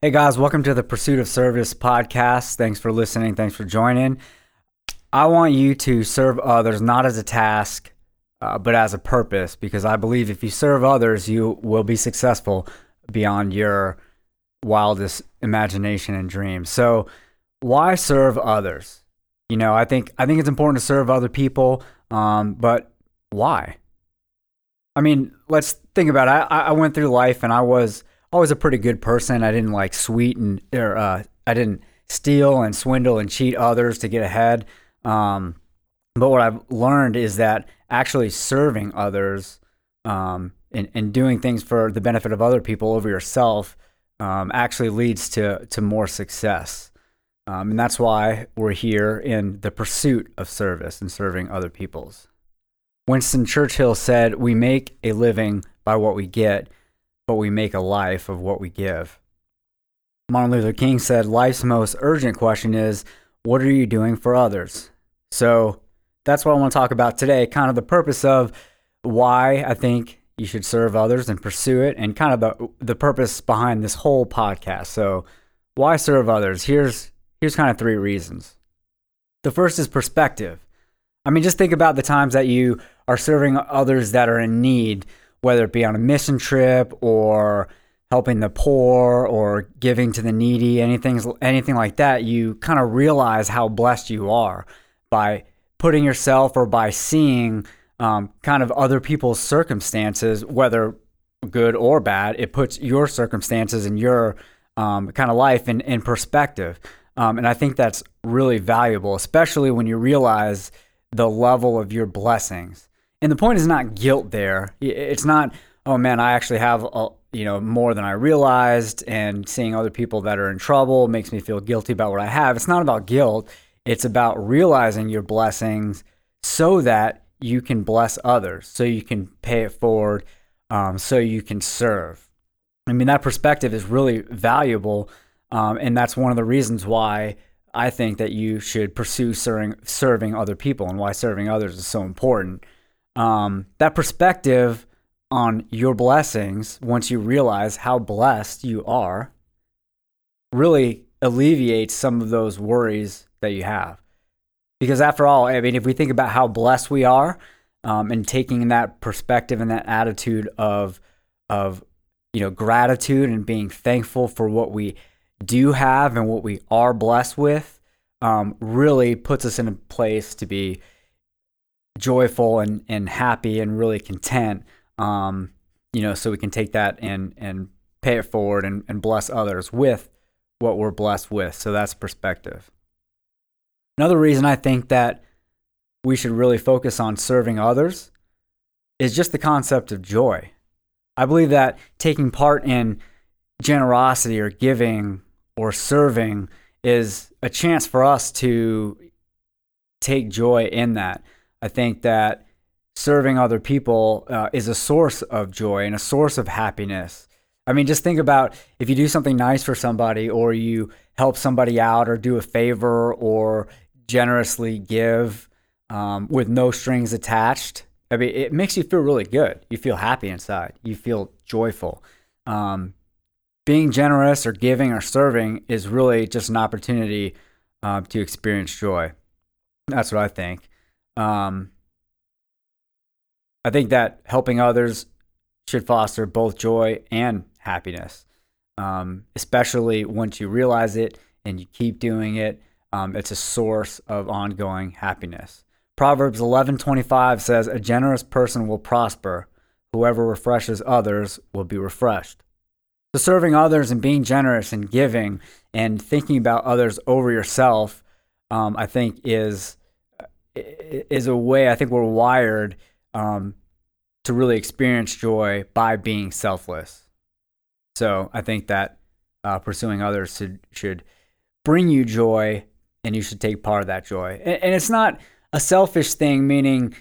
Hey guys, welcome to the Pursuit of Service podcast. Thanks for listening. Thanks for joining. I want you to serve others not as a task, uh, but as a purpose, because I believe if you serve others, you will be successful beyond your wildest imagination and dreams. So, why serve others? You know, I think I think it's important to serve other people, um, but why? I mean, let's think about it. I, I went through life and I was always a pretty good person. I didn't like sweeten or uh, I didn't steal and swindle and cheat others to get ahead. Um, but what I've learned is that actually serving others um, and, and doing things for the benefit of other people over yourself um, actually leads to to more success. Um, and that's why we're here in the pursuit of service and serving other people's. Winston Churchill said, We make a living by what we get, but we make a life of what we give. Martin Luther King said, Life's most urgent question is, What are you doing for others? So that's what I want to talk about today, kind of the purpose of why I think you should serve others and pursue it, and kind of the, the purpose behind this whole podcast. So, why serve others? Here's, here's kind of three reasons. The first is perspective. I mean, just think about the times that you are serving others that are in need, whether it be on a mission trip or helping the poor or giving to the needy, anything anything like that, you kind of realize how blessed you are by putting yourself or by seeing um, kind of other people's circumstances, whether good or bad. It puts your circumstances and your um, kind of life in, in perspective. Um, and I think that's really valuable, especially when you realize the level of your blessings and the point is not guilt there. It's not, oh man, I actually have a, you know more than I realized, and seeing other people that are in trouble makes me feel guilty about what I have. It's not about guilt. It's about realizing your blessings so that you can bless others, so you can pay it forward, um, so you can serve. I mean, that perspective is really valuable, um, and that's one of the reasons why I think that you should pursue serving, serving other people and why serving others is so important um, that perspective on your blessings, once you realize how blessed you are, really alleviates some of those worries that you have. Because after all, I mean, if we think about how blessed we are, um, and taking that perspective and that attitude of of you know gratitude and being thankful for what we do have and what we are blessed with, um, really puts us in a place to be joyful and, and happy and really content. Um, you know, so we can take that and and pay it forward and, and bless others with what we're blessed with. So that's perspective. Another reason I think that we should really focus on serving others is just the concept of joy. I believe that taking part in generosity or giving or serving is a chance for us to take joy in that. I think that serving other people uh, is a source of joy and a source of happiness. I mean, just think about if you do something nice for somebody or you help somebody out or do a favor or generously give um, with no strings attached. I mean, it makes you feel really good. You feel happy inside. You feel joyful. Um, being generous or giving or serving is really just an opportunity uh, to experience joy. That's what I think. Um, I think that helping others should foster both joy and happiness, um, especially once you realize it and you keep doing it. Um, it's a source of ongoing happiness. Proverbs 11:25 says, "A generous person will prosper; whoever refreshes others will be refreshed." So serving others and being generous and giving and thinking about others over yourself, um, I think is is a way I think we're wired um, to really experience joy by being selfless. So I think that uh, pursuing others should, should bring you joy, and you should take part of that joy. And, and it's not a selfish thing, meaning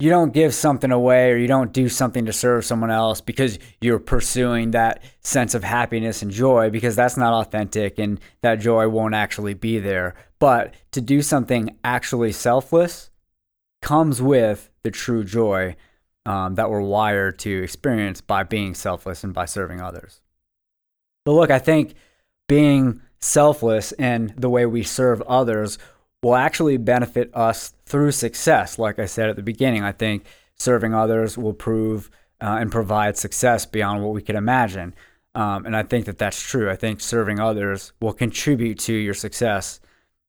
you don't give something away or you don't do something to serve someone else because you're pursuing that sense of happiness and joy because that's not authentic and that joy won't actually be there. But to do something actually selfless comes with the true joy um, that we're wired to experience by being selfless and by serving others. But look, I think being selfless in the way we serve others will actually benefit us through success. Like I said at the beginning, I think serving others will prove uh, and provide success beyond what we could imagine. Um, and I think that that's true. I think serving others will contribute to your success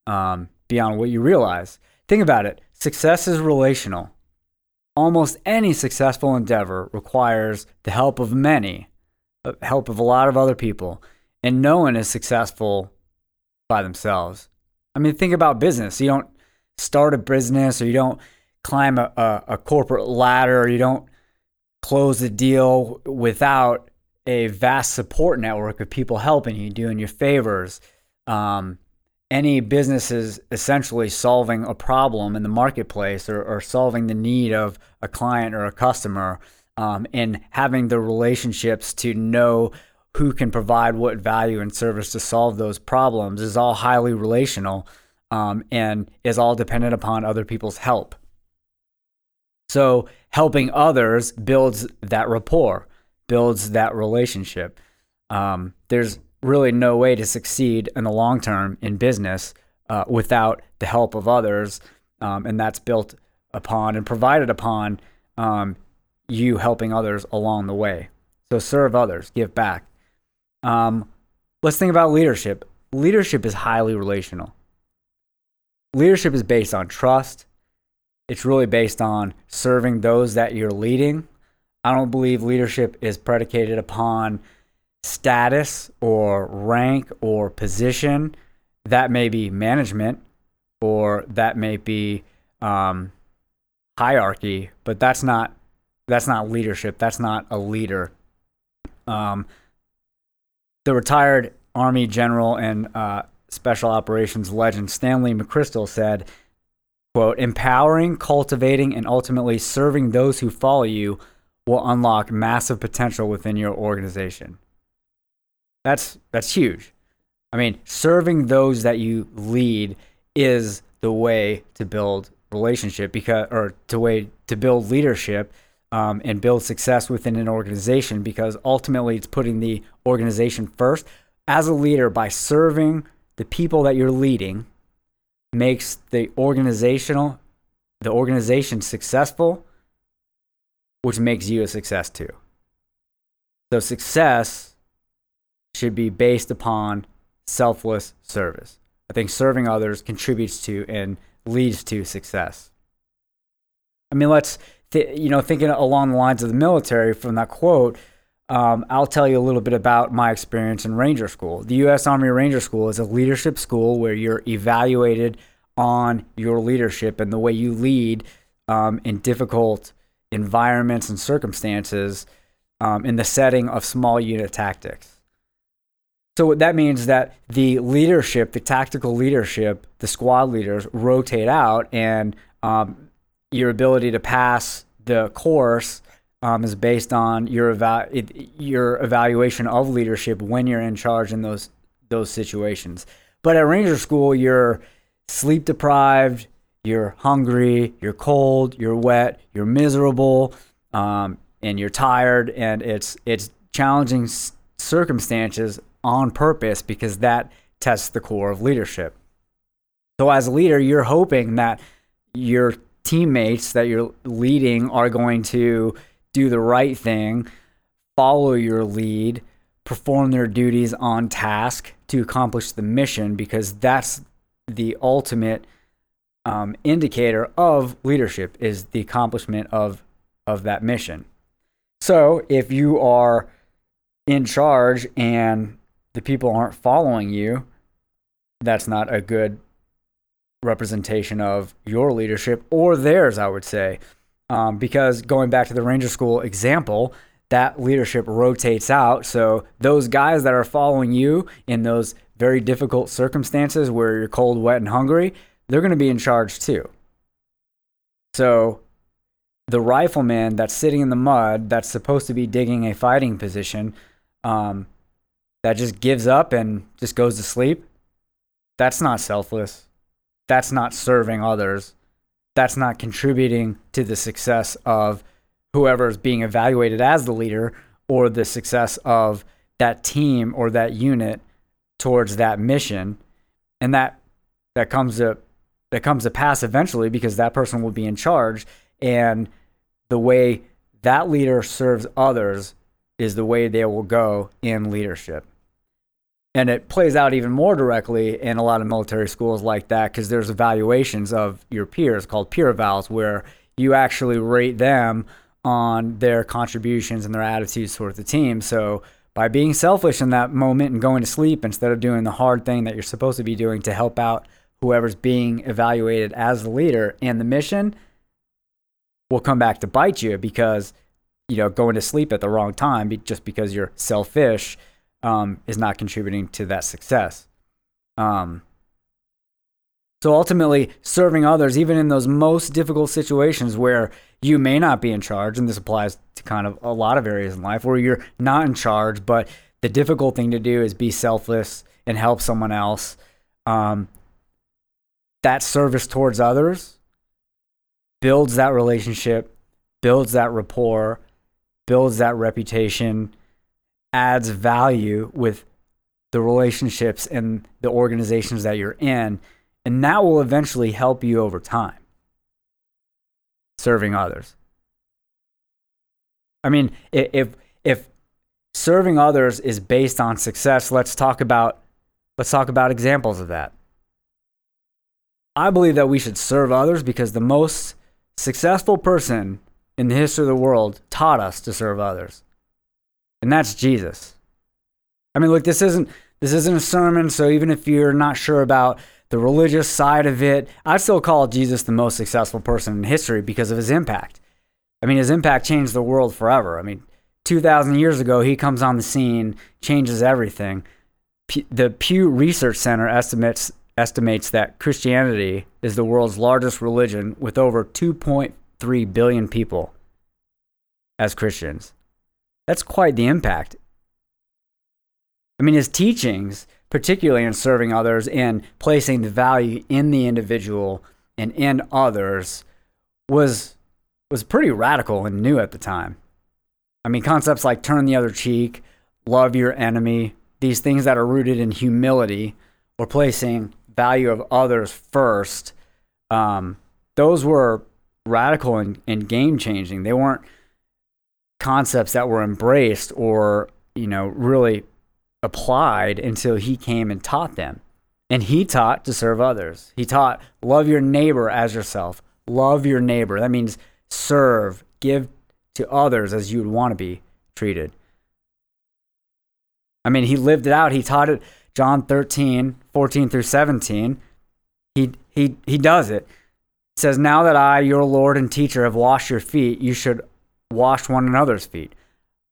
um, beyond what you realize. Think about it success is relational. Almost any successful endeavor requires the help of many, uh, help of a lot of other people, and no one is successful by themselves. I mean, think about business. You don't start a business or you don't climb a, a, a corporate ladder or you don't close a deal without a vast support network of people helping you, doing your favors. Um, any business is essentially solving a problem in the marketplace or, or solving the need of a client or a customer um, and having the relationships to know who can provide what value and service to solve those problems is all highly relational um, and is all dependent upon other people's help. So, helping others builds that rapport, builds that relationship. Um, there's really no way to succeed in the long term in business uh, without the help of others. Um, and that's built upon and provided upon um, you helping others along the way. So serve others, give back. Um, let's think about leadership. Leadership is highly relational. Leadership is based on trust. It's really based on serving those that you're leading. I don't believe leadership is predicated upon status or rank or position. That may be management or that may be um, hierarchy, but that's not that's not leadership. That's not a leader. Um, the retired Army general and uh, special operations legend Stanley McChrystal said, "quote Empowering, cultivating, and ultimately serving those who follow you will unlock massive potential within your organization." That's that's huge. I mean, serving those that you lead is the way to build relationship because or to way to build leadership um, and build success within an organization because ultimately it's putting the organization first as a leader by serving the people that you're leading makes the organizational the organization successful which makes you a success too so success should be based upon selfless service. I think serving others contributes to and leads to success. I mean, let's, th- you know, thinking along the lines of the military from that quote, um, I'll tell you a little bit about my experience in Ranger School. The U.S. Army Ranger School is a leadership school where you're evaluated on your leadership and the way you lead um, in difficult environments and circumstances um, in the setting of small unit tactics. So that means that the leadership, the tactical leadership, the squad leaders rotate out, and um, your ability to pass the course um, is based on your eva- your evaluation of leadership when you're in charge in those those situations. But at Ranger School, you're sleep deprived, you're hungry, you're cold, you're wet, you're miserable, um, and you're tired, and it's it's challenging circumstances on purpose because that tests the core of leadership. So, as a leader, you're hoping that your teammates that you're leading are going to do the right thing, follow your lead, perform their duties on task to accomplish the mission because that's the ultimate um, indicator of leadership is the accomplishment of of that mission. So if you are in charge and the people aren't following you, that's not a good representation of your leadership or theirs, I would say. Um, because going back to the Ranger School example, that leadership rotates out. So those guys that are following you in those very difficult circumstances where you're cold, wet, and hungry, they're going to be in charge too. So the rifleman that's sitting in the mud that's supposed to be digging a fighting position um, that just gives up and just goes to sleep, that's not selfless. That's not serving others. That's not contributing to the success of whoever is being evaluated as the leader or the success of that team or that unit towards that mission and that that comes to that comes to pass eventually because that person will be in charge and the way that leader serves others is the way they will go in leadership. And it plays out even more directly in a lot of military schools like that because there's evaluations of your peers called peer evals where you actually rate them on their contributions and their attitudes towards the team. So by being selfish in that moment and going to sleep instead of doing the hard thing that you're supposed to be doing to help out whoever's being evaluated as the leader and the mission will come back to bite you because you know going to sleep at the wrong time just because you're selfish um, is not contributing to that success. Um, so ultimately, serving others, even in those most difficult situations where you may not be in charge, and this applies to kind of a lot of areas in life where you're not in charge, but the difficult thing to do is be selfless and help someone else. Um, that service towards others builds that relationship, builds that rapport, builds that reputation, adds value with the relationships and the organizations that you're in. And that will eventually help you over time serving others. I mean, if, if serving others is based on success, let's talk about, let's talk about examples of that. I believe that we should serve others because the most successful person in the history of the world taught us to serve others and that's Jesus. I mean, look, this isn't this isn't a sermon, so even if you're not sure about the religious side of it, I still call Jesus the most successful person in history because of his impact. I mean, his impact changed the world forever. I mean, 2,000 years ago, he comes on the scene, changes everything. P- the Pew Research Center estimates estimates that Christianity is the world's largest religion with over 2.3 billion people as Christians. That's quite the impact. I mean, his teachings, particularly in serving others and placing the value in the individual and in others, was was pretty radical and new at the time. I mean, concepts like turn the other cheek, love your enemy, these things that are rooted in humility or placing value of others first, um, those were radical and, and game changing. They weren't concepts that were embraced or, you know, really applied until he came and taught them. And he taught to serve others. He taught, love your neighbor as yourself. Love your neighbor. That means serve, give to others as you would want to be treated. I mean, he lived it out. He taught it, John 13, 14 through 17. He, he, he does it. Says, Now that I, your Lord and teacher, have washed your feet, you should wash one another's feet.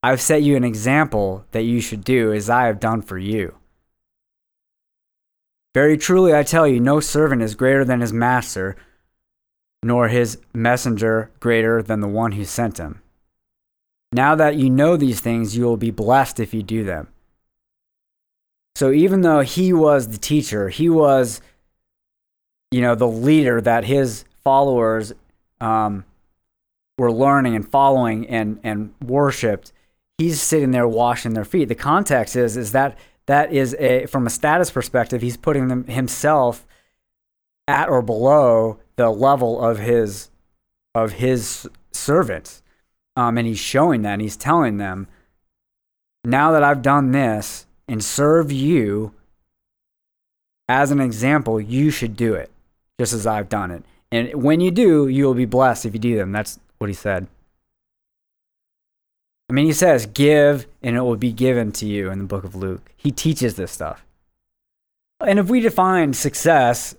I've set you an example that you should do as I have done for you. Very truly, I tell you, no servant is greater than his master, nor his messenger greater than the one who sent him. Now that you know these things, you will be blessed if you do them. So even though he was the teacher, he was, you know, the leader that his followers um, were learning and following and and worshipped, he's sitting there washing their feet. The context is is that that is a from a status perspective, he's putting them himself at or below the level of his of his servants. Um, and he's showing that and he's telling them, now that I've done this and serve you as an example, you should do it just as I've done it. And when you do, you will be blessed if you do them. That's what he said. I mean, he says, give and it will be given to you in the book of Luke. He teaches this stuff. And if we define success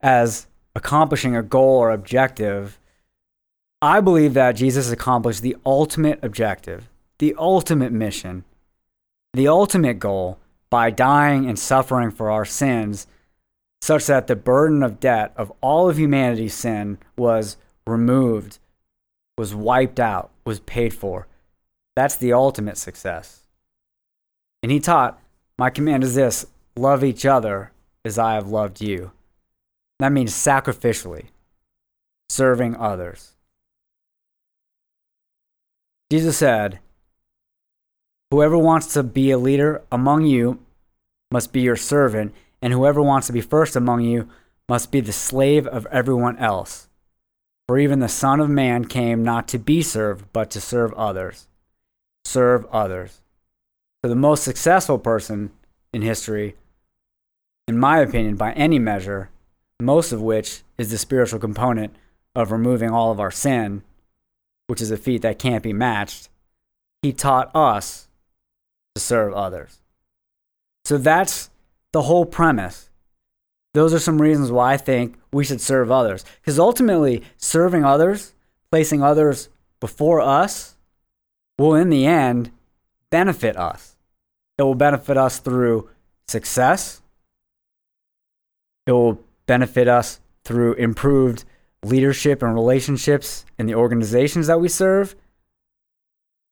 as accomplishing a goal or objective, I believe that Jesus accomplished the ultimate objective, the ultimate mission, the ultimate goal by dying and suffering for our sins, such that the burden of debt of all of humanity's sin was removed was wiped out, was paid for. That's the ultimate success. And he taught, My command is this love each other as I have loved you. That means sacrificially, serving others. Jesus said, Whoever wants to be a leader among you must be your servant, and whoever wants to be first among you must be the slave of everyone else. For even the Son of Man came not to be served, but to serve others. Serve others. So, the most successful person in history, in my opinion, by any measure, most of which is the spiritual component of removing all of our sin, which is a feat that can't be matched, he taught us to serve others. So that's the whole premise. Those are some reasons why I think we should serve others. Because ultimately, serving others, placing others before us, will in the end benefit us. It will benefit us through success. It will benefit us through improved leadership and relationships in the organizations that we serve.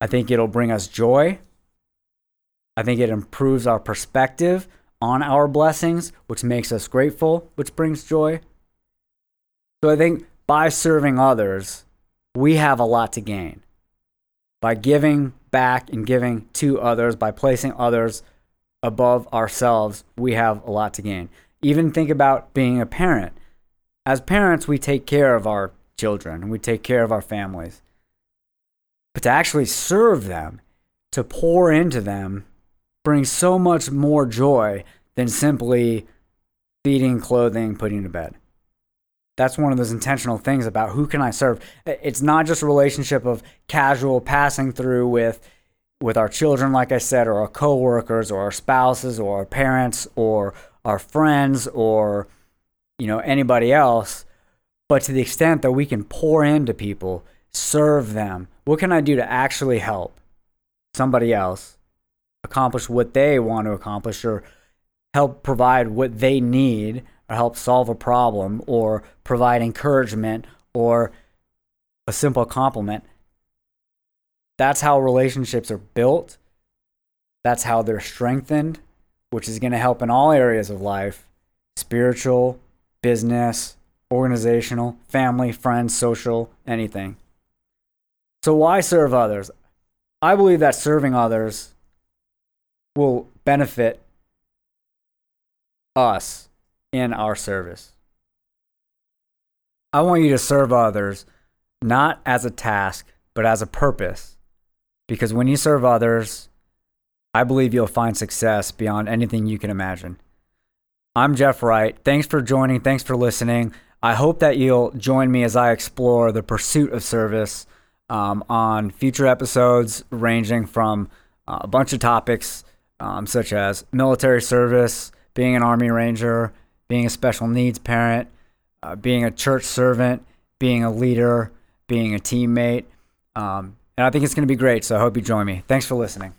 I think it'll bring us joy. I think it improves our perspective on our blessings, which makes us grateful, which brings joy. So I think by serving others, we have a lot to gain. By giving back and giving to others, by placing others above ourselves, we have a lot to gain. Even think about being a parent. As parents, we take care of our children, we take care of our families. But to actually serve them, to pour into them, brings so much more joy than simply feeding, clothing, putting to bed. That's one of those intentional things about who can I serve. It's not just a relationship of casual passing through with with our children, like I said, or our coworkers, or our spouses, or our parents, or our friends, or you know anybody else. But to the extent that we can pour into people, serve them, what can I do to actually help somebody else accomplish what they want to accomplish, or help provide what they need, or help solve a problem, or provide encouragement, or a simple compliment? That's how relationships are built. That's how they're strengthened, which is going to help in all areas of life spiritual, business, organizational, family, friends, social, anything. So, why serve others? I believe that serving others will benefit us in our service. I want you to serve others not as a task, but as a purpose. Because when you serve others, I believe you'll find success beyond anything you can imagine. I'm Jeff Wright. Thanks for joining. Thanks for listening. I hope that you'll join me as I explore the pursuit of service um, on future episodes, ranging from uh, a bunch of topics um, such as military service, being an Army Ranger, being a special needs parent, uh, being a church servant, being a leader, being a teammate. Um, and I think it's going to be great. So I hope you join me. Thanks for listening.